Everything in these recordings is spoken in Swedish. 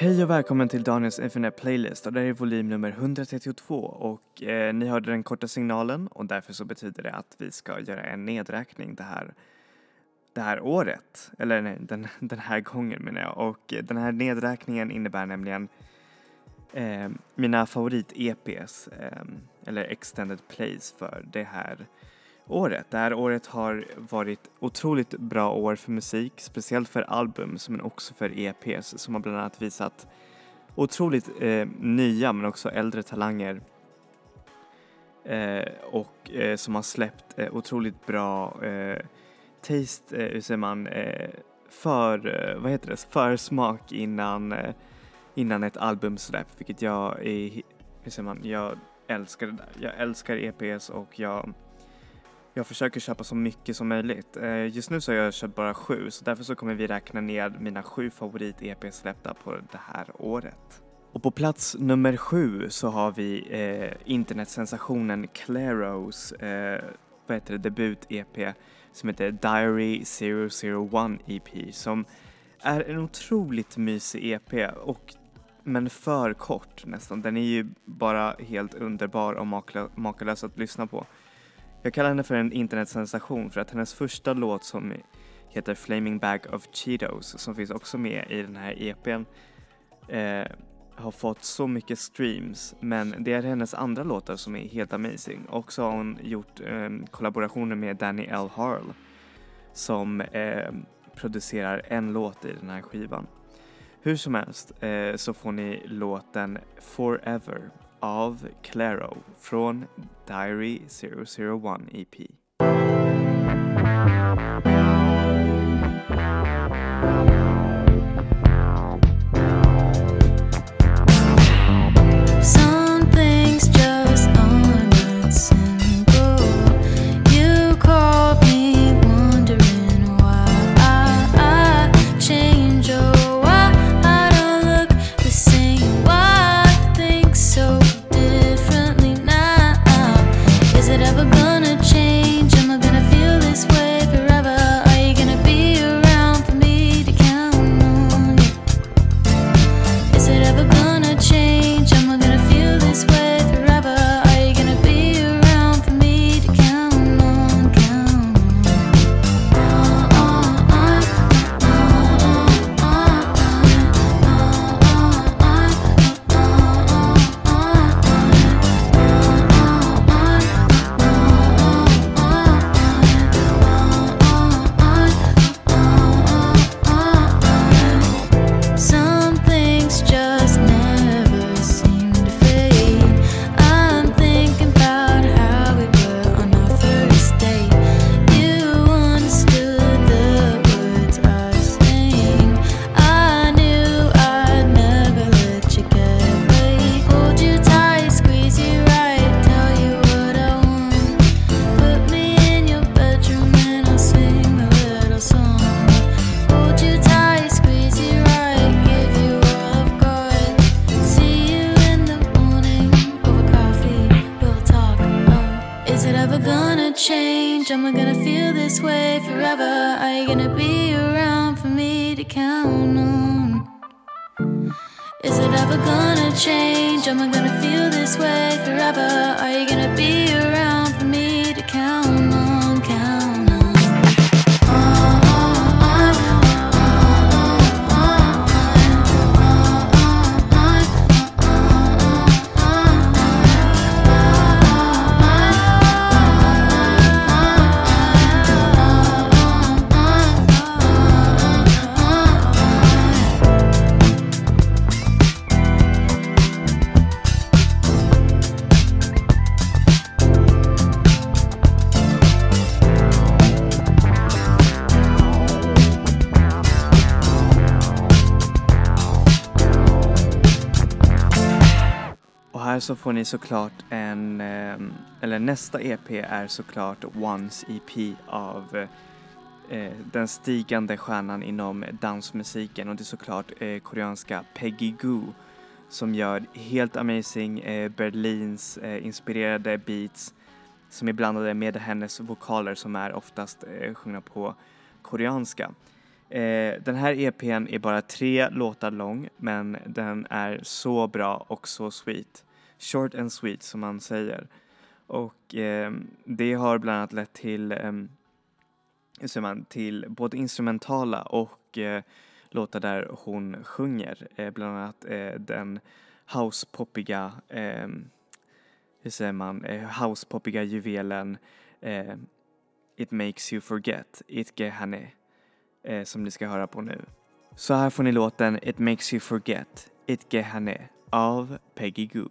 Hej och välkommen till Daniels Infinite Playlist. Och det här är volym nummer 132 och eh, ni hörde den korta signalen och därför så betyder det att vi ska göra en nedräkning det här, det här året, eller nej, den, den här gången menar jag. Och eh, den här nedräkningen innebär nämligen eh, mina favorit-EPs eh, eller extended plays för det här året. Det här året har varit otroligt bra år för musik, speciellt för album men också för EPs som har bland annat visat otroligt eh, nya men också äldre talanger eh, och eh, som har släppt eh, otroligt bra eh, taste, eh, hur säger man, eh, för, eh, vad heter det, försmak innan, eh, innan ett albumsläpp vilket jag är, hur säger man, jag älskar det där. Jag älskar EPs och jag jag försöker köpa så mycket som möjligt. Eh, just nu så har jag köpt bara sju så därför så kommer vi räkna ner mina sju favorit-EP släppta på det här året. Och på plats nummer sju så har vi eh, internetsensationen Claros eh, vad heter det, debut-EP som heter Diary 001 EP som är en otroligt mysig EP och men för kort nästan. Den är ju bara helt underbar och makalös att lyssna på. Jag kallar henne för en internetsensation för att hennes första låt som heter Flaming Bag of Cheetos som finns också med i den här EPn eh, har fått så mycket streams men det är hennes andra låtar som är helt amazing. Och så har hon gjort eh, kollaborationer med Danny L. Harl som eh, producerar en låt i den här skivan. Hur som helst eh, så får ni låten Forever av Claro från Diary 001 EP. Am I'm gonna feel this way forever. Are you gonna be around for me to count on? Is it ever gonna change? Am I gonna feel this way forever? Are you gonna be around? Här så får ni såklart en, ehm, eller nästa EP är såklart Once EP av eh, den stigande stjärnan inom dansmusiken och det är såklart eh, koreanska Peggy Goo som gör helt amazing eh, Berlins inspirerade beats som är blandade med hennes vokaler som är oftast sjungna på koreanska. Eh, den här EPn är bara tre låtar lång men den är så bra och så sweet. Short and sweet som man säger. Och eh, det har bland annat lett till, eh, hur säger man, till både instrumentala och eh, låtar där hon sjunger. Eh, bland annat eh, den housepoppiga, eh, hur säger man, eh, housepoppiga juvelen eh, It makes you forget, Itke Hane, eh, som ni ska höra på nu. Så här får ni låten It makes you forget, Itke Hane av Peggy Goo.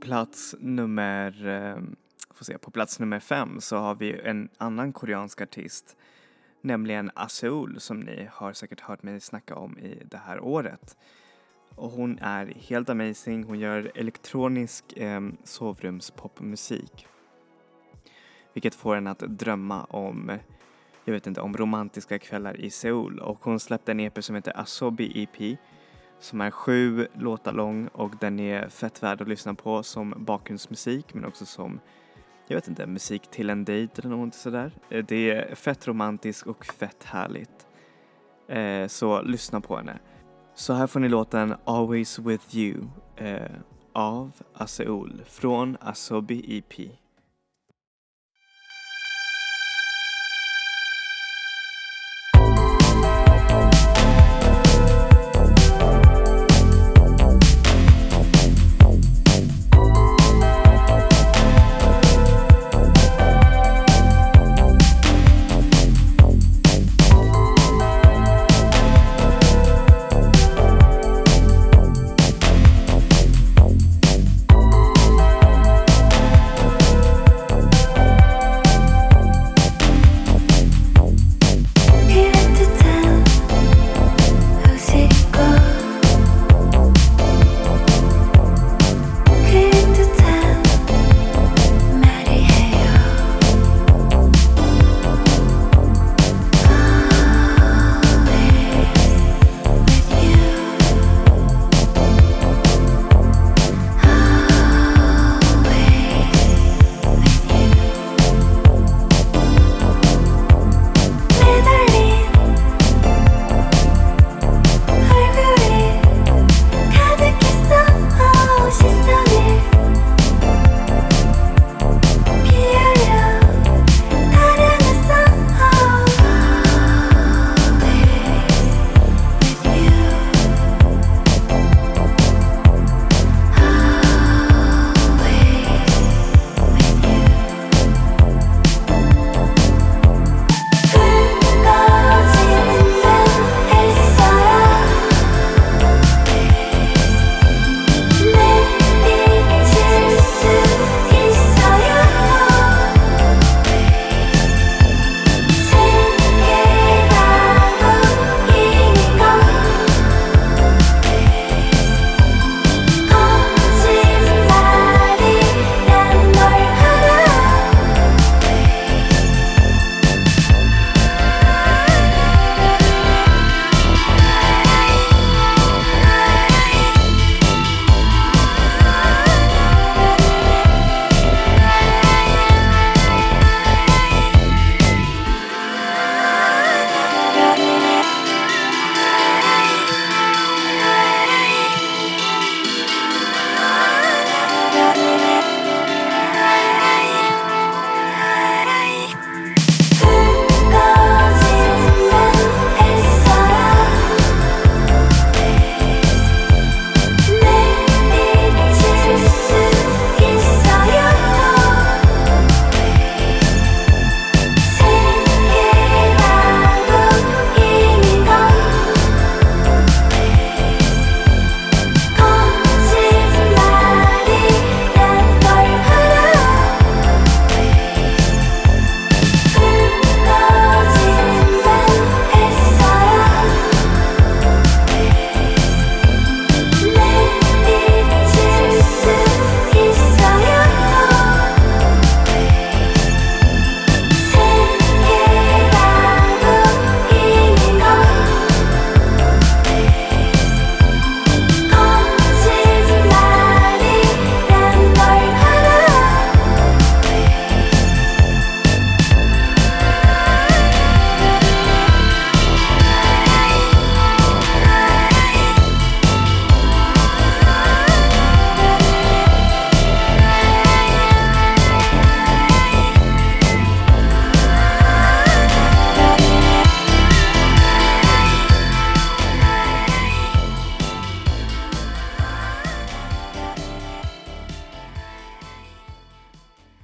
Plats nummer, eh, får se, på plats nummer fem så har vi en annan koreansk artist, nämligen Aseul som ni har säkert hört mig snacka om i det här året. Och hon är helt amazing, hon gör elektronisk eh, sovrumspopmusik. Vilket får en att drömma om, jag vet inte, om romantiska kvällar i Seoul och hon släppte en EP som heter Asobi EP som är sju låtar lång och den är fett värd att lyssna på som bakgrundsmusik men också som, jag vet inte, musik till en dejt eller något sådär. Eh, det är fett romantiskt och fett härligt. Eh, så lyssna på henne. Så här får ni låten Always With You eh, av Aseul från Asobi EP.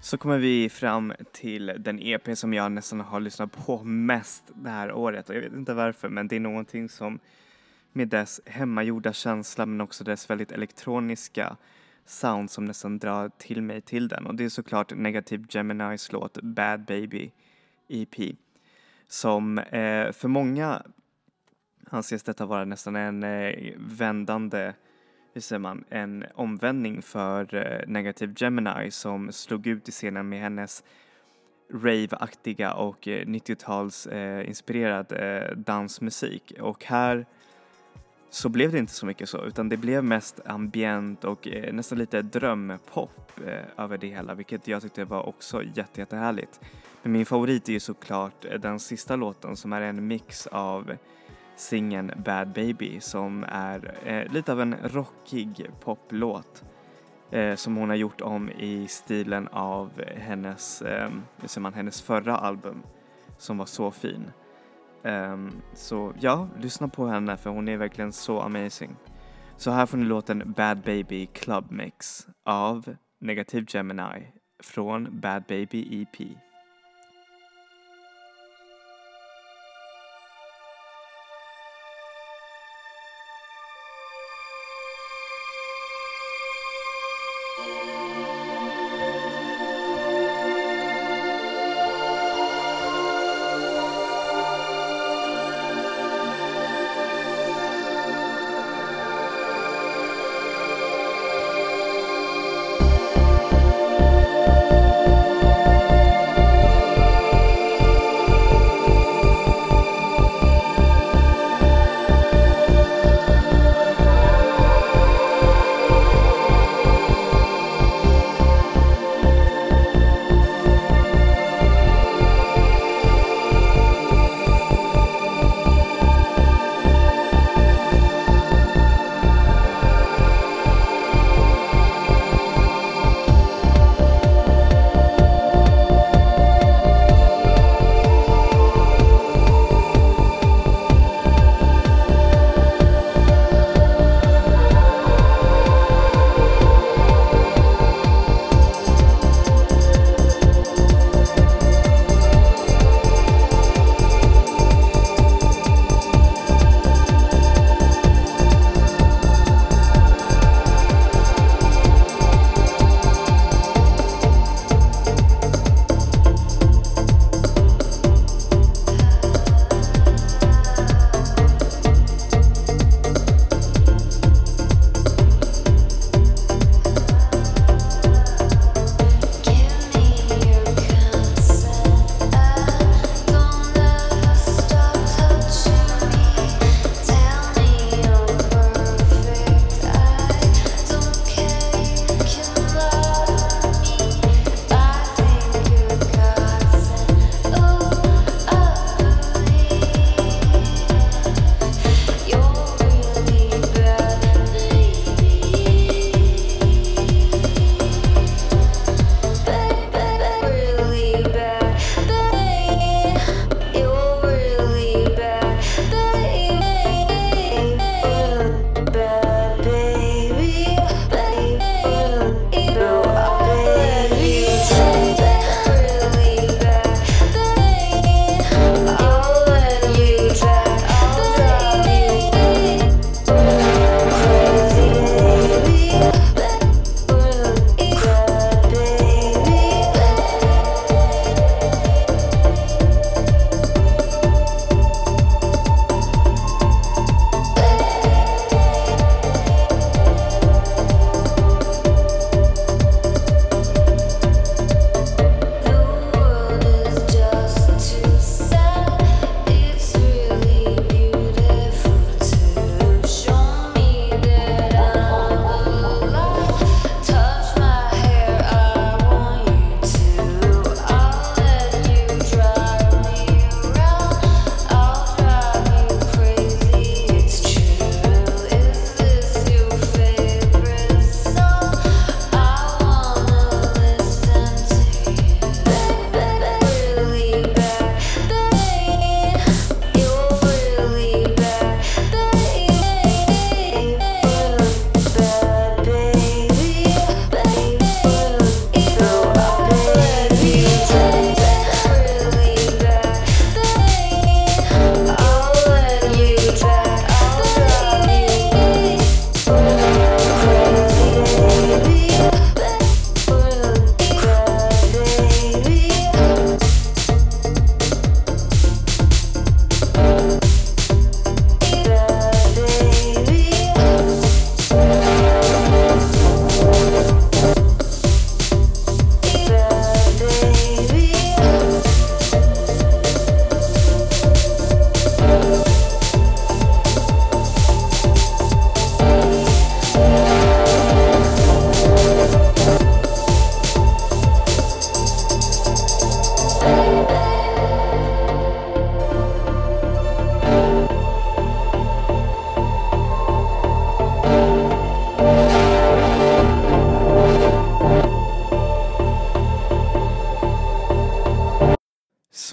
Så kommer vi fram till den EP som jag nästan har lyssnat på mest det här året. Och jag vet inte varför men det är någonting som med dess hemmagjorda känsla men också dess väldigt elektroniska sound som nästan drar till mig till den. Och det är såklart Negative Geminis låt Bad Baby EP som eh, för många anses detta vara nästan en eh, vändande, hur säger man, en omvändning för eh, Negative Gemini som slog ut i scenen med hennes rave-aktiga och eh, 90-tals eh, inspirerad eh, dansmusik och här så blev det inte så mycket så utan det blev mest ambient och eh, nästan lite drömpop eh, över det hela vilket jag tyckte var också jätte, jättehärligt. Men min favorit är ju såklart eh, den sista låten som är en mix av singeln Bad Baby som är eh, lite av en rockig poplåt eh, som hon har gjort om i stilen av hennes, eh, man, hennes förra album som var så fin. Um, så ja, lyssna på henne för hon är verkligen så amazing. Så här får ni låten Bad Baby Club Mix av Negative Gemini från Bad Baby EP.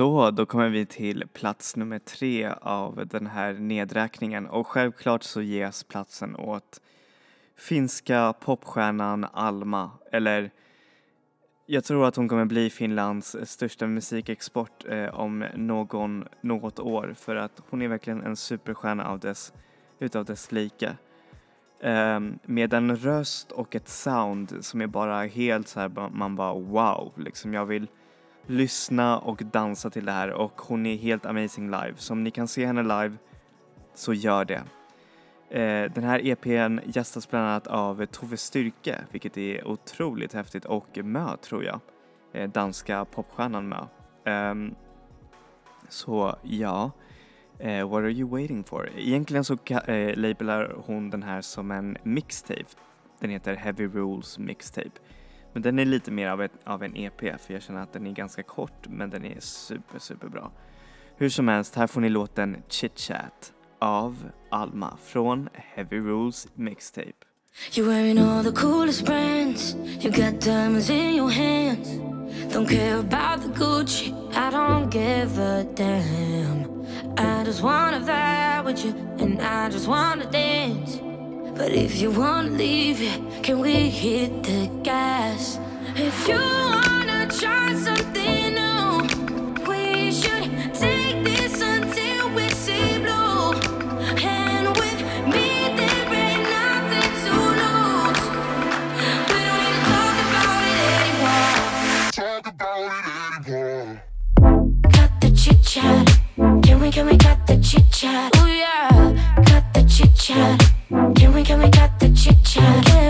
Så, då kommer vi till plats nummer tre av den här nedräkningen. Och självklart så ges platsen åt finska popstjärnan Alma, eller jag tror att hon kommer bli Finlands största musikexport eh, om någon, något år. För att hon är verkligen en superstjärna av dess, utav dess like. Eh, med en röst och ett sound som är bara helt så här, man bara wow, liksom jag vill lyssna och dansa till det här och hon är helt amazing live. Så om ni kan se henne live så gör det. Eh, den här EPn gästas bland annat av Tove Styrke, vilket är otroligt häftigt, och Mö tror jag, eh, danska popstjärnan Mö. Um, så ja, uh, what are you waiting for? Egentligen så uh, labelar hon den här som en mixtape. Den heter Heavy Rules Mixtape. Men den är lite mer av, ett, av en EP för jag känner att den är ganska kort men den är super, super bra. Hur som helst, här får ni låten Chit Chat av Alma från Heavy Rules Mixtape. You're wearing all the coolest brands. You got diamonds in your hands. Don't care about the Gucci. I don't give a damn. I just wanna vibe with you And I just wanna dance. But if you wanna leave, yeah, can we hit the gas? If you wanna try something new, we should take this until we see blue. And with me, there ain't nothing to lose. We don't need to talk about it anymore. Talk about it anymore. Cut the chit chat. Can we, can we cut the chit chat? Oh yeah, cut the chit chat. Can we, can we cut the chit chat?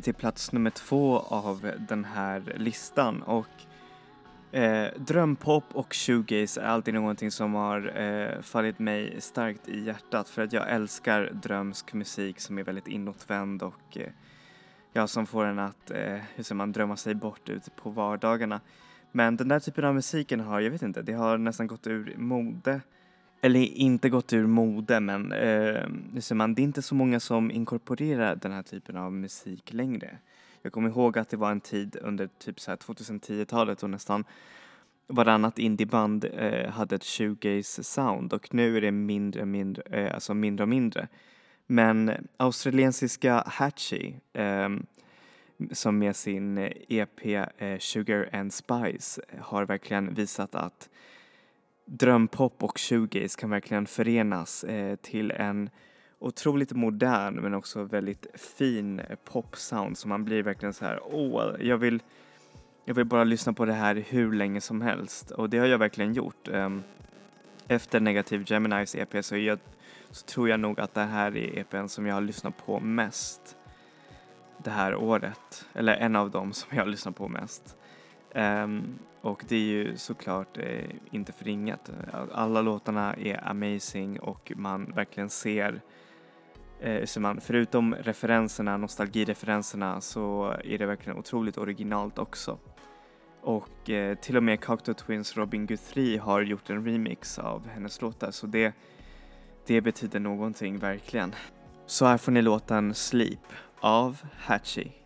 Vi till plats nummer två av den här listan och eh, drömpop och shoegaze är alltid någonting som har eh, fallit mig starkt i hjärtat för att jag älskar drömsk musik som är väldigt inåtvänd och eh, ja, som får en att, eh, hur säger man, drömma sig bort ute på vardagarna. Men den där typen av musiken har, jag vet inte, det har nästan gått ur mode. Eller inte gått ur mode, men eh, hur säger man, det är inte så många som inkorporerar den här typen av musik längre. Jag kommer ihåg att det var en tid under typ 2010-talet och nästan varannat indieband eh, hade ett shoegaze sound och nu är det mindre, mindre, eh, alltså mindre och mindre. Men australiensiska Hatchie eh, som med sin eh, EP eh, Sugar and Spice eh, har verkligen visat att drömpop och shoegaze kan verkligen förenas eh, till en otroligt modern men också väldigt fin eh, popsound så man blir verkligen så här, åh, jag vill, jag vill bara lyssna på det här hur länge som helst och det har jag verkligen gjort. Ehm, efter Negative Geminis EP så, jag, så tror jag nog att det här är EPn som jag har lyssnat på mest det här året, eller en av dem som jag har lyssnat på mest. Um, och det är ju såklart eh, inte förringat. Alla låtarna är amazing och man verkligen ser eh, så man, förutom referenserna, nostalgireferenserna så är det verkligen otroligt originalt också. Och eh, till och med Cocteau Twins Robin Guthrie har gjort en remix av hennes låtar så det, det betyder någonting verkligen. Så här får ni låten Sleep av Hatchie.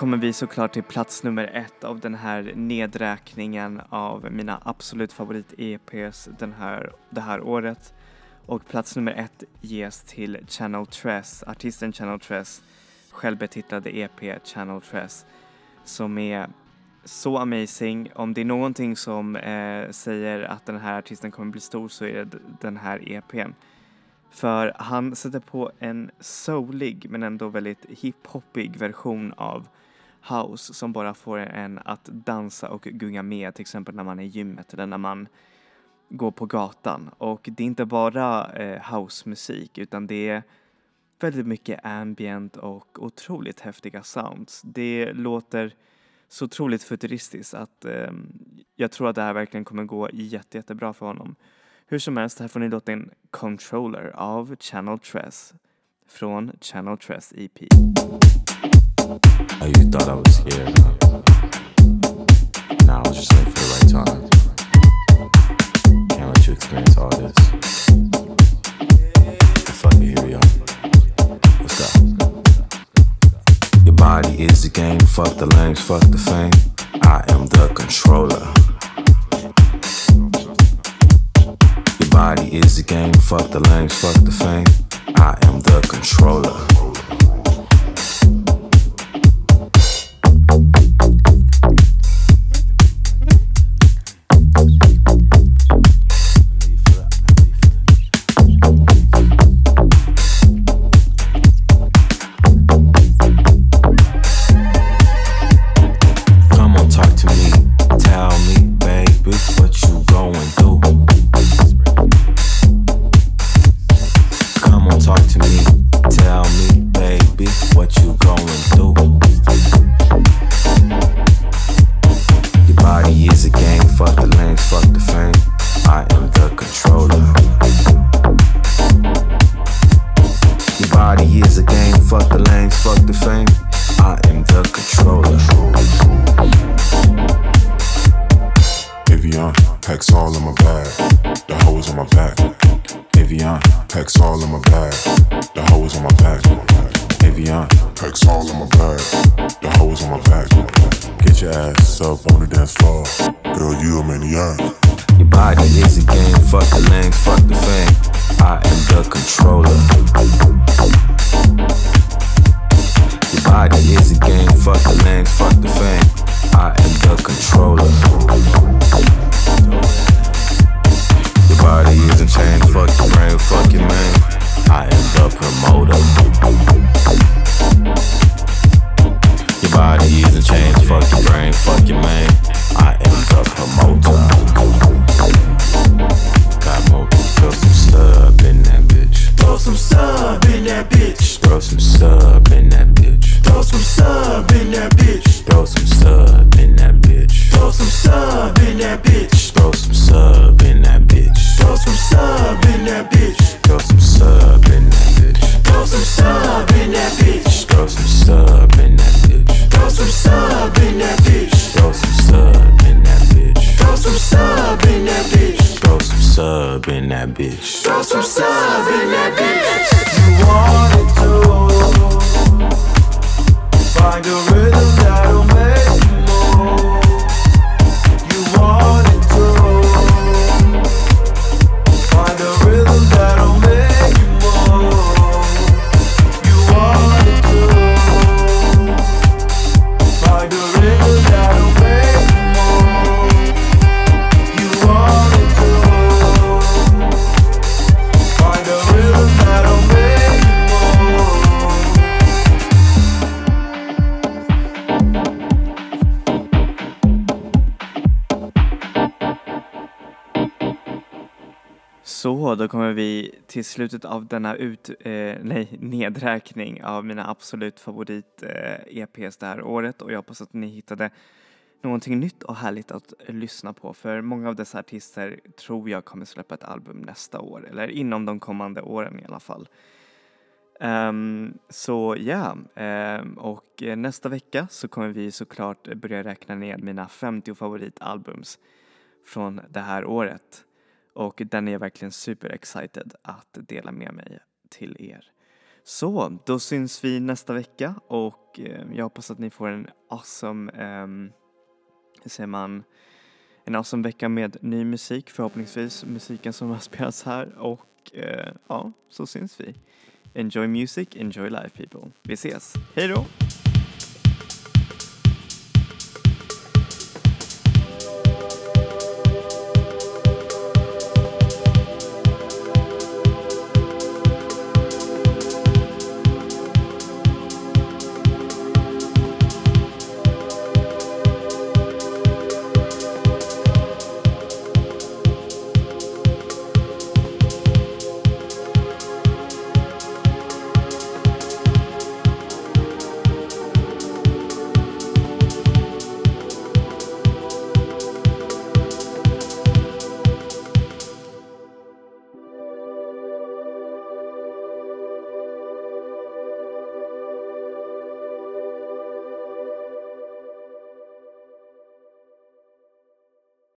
Kommer vi såklart till plats nummer ett av den här nedräkningen av mina absolut favorit-EPs den här, det här året. Och plats nummer ett ges till Channel Tress, artisten Channel Tress, självbetitlade EP Channel Tress, som är så amazing. Om det är någonting som eh, säger att den här artisten kommer bli stor så är det den här EPn. För han sätter på en soulig men ändå väldigt hiphoppig version av house som bara får en att dansa och gunga med till exempel när man är i gymmet eller när man går på gatan. Och det är inte bara eh, housemusik utan det är väldigt mycket ambient och otroligt häftiga sounds. Det låter så otroligt futuristiskt att eh, jag tror att det här verkligen kommer gå jätte, jättebra för honom. Hur som helst, här får ni låten Controller av Channel Tress från Channel Tress EP. Oh, you thought I was? Nah, I was just late for the right time. Can't let you experience all this. Fuck here we are. Let's. Your body is the game, fuck the lanes, fuck the fame. I am the controller. Your body is the game, fuck the lanes, fuck the fame. I am the controller. Avion, packs all in my bag. The hoes on my back. Get your ass up on the dance floor. Girl, you a maniac. Your body is a game, fuck the lane, fuck the fame. I am the controller. Your body is a game, fuck the lane, fuck the fame. I am the controller. Your body is a chain, fuck your brain, fuck your man. I am the promoter. Your body is a chain, fuck your brain, fuck your man. I am the promoter. Till slutet av denna ut, eh, nej, nedräkning av mina absolut favorit eh, EPs det här året och jag hoppas att ni hittade någonting nytt och härligt att lyssna på för många av dessa artister tror jag kommer släppa ett album nästa år eller inom de kommande åren i alla fall. Um, så ja, ehm, och nästa vecka så kommer vi såklart börja räkna ner mina 50 favoritalbums från det här året. Och den är jag verkligen super excited att dela med mig till er. Så, då syns vi nästa vecka och eh, jag hoppas att ni får en awesome, um, hur säger man, en awesome vecka med ny musik, förhoppningsvis musiken som har spelats här och uh, ja, så syns vi. Enjoy music, enjoy life people. Vi ses, hej då!